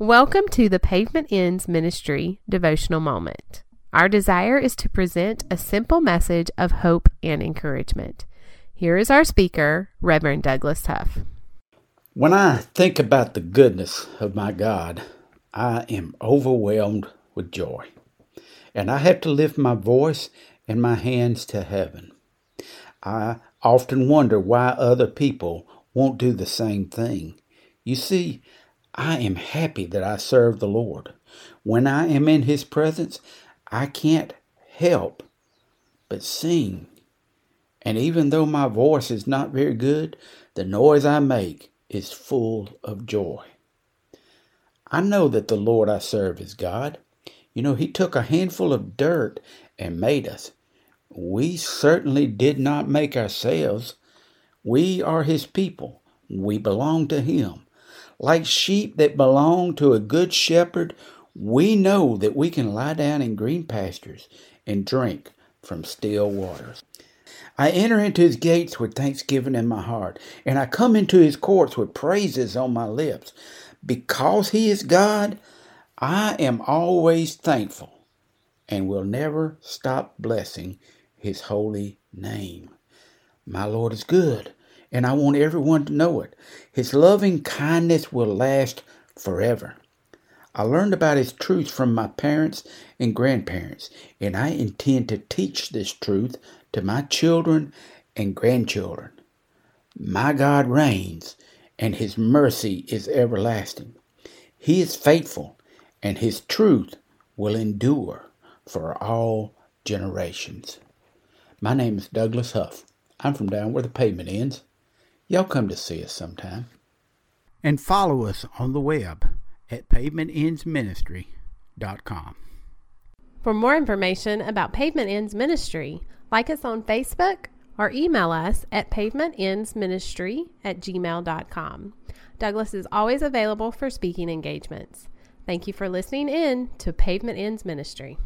Welcome to the Pavement Ends Ministry devotional moment. Our desire is to present a simple message of hope and encouragement. Here is our speaker, Reverend Douglas Huff. When I think about the goodness of my God, I am overwhelmed with joy. And I have to lift my voice and my hands to heaven. I often wonder why other people won't do the same thing. You see, I am happy that I serve the Lord. When I am in His presence, I can't help but sing. And even though my voice is not very good, the noise I make is full of joy. I know that the Lord I serve is God. You know, He took a handful of dirt and made us. We certainly did not make ourselves. We are His people. We belong to Him. Like sheep that belong to a good shepherd, we know that we can lie down in green pastures and drink from still waters. I enter into his gates with thanksgiving in my heart, and I come into his courts with praises on my lips. Because he is God, I am always thankful and will never stop blessing his holy name. My Lord is good and I want everyone to know it. His loving kindness will last forever. I learned about His truth from my parents and grandparents, and I intend to teach this truth to my children and grandchildren. My God reigns, and His mercy is everlasting. He is faithful, and His truth will endure for all generations. My name is Douglas Huff. I'm from down where the pavement ends. Y'all come to see us sometime. And follow us on the web at pavementendsministry.com. For more information about Pavement Ends Ministry, like us on Facebook or email us at pavementendsministry at gmail.com. Douglas is always available for speaking engagements. Thank you for listening in to Pavement Ends Ministry.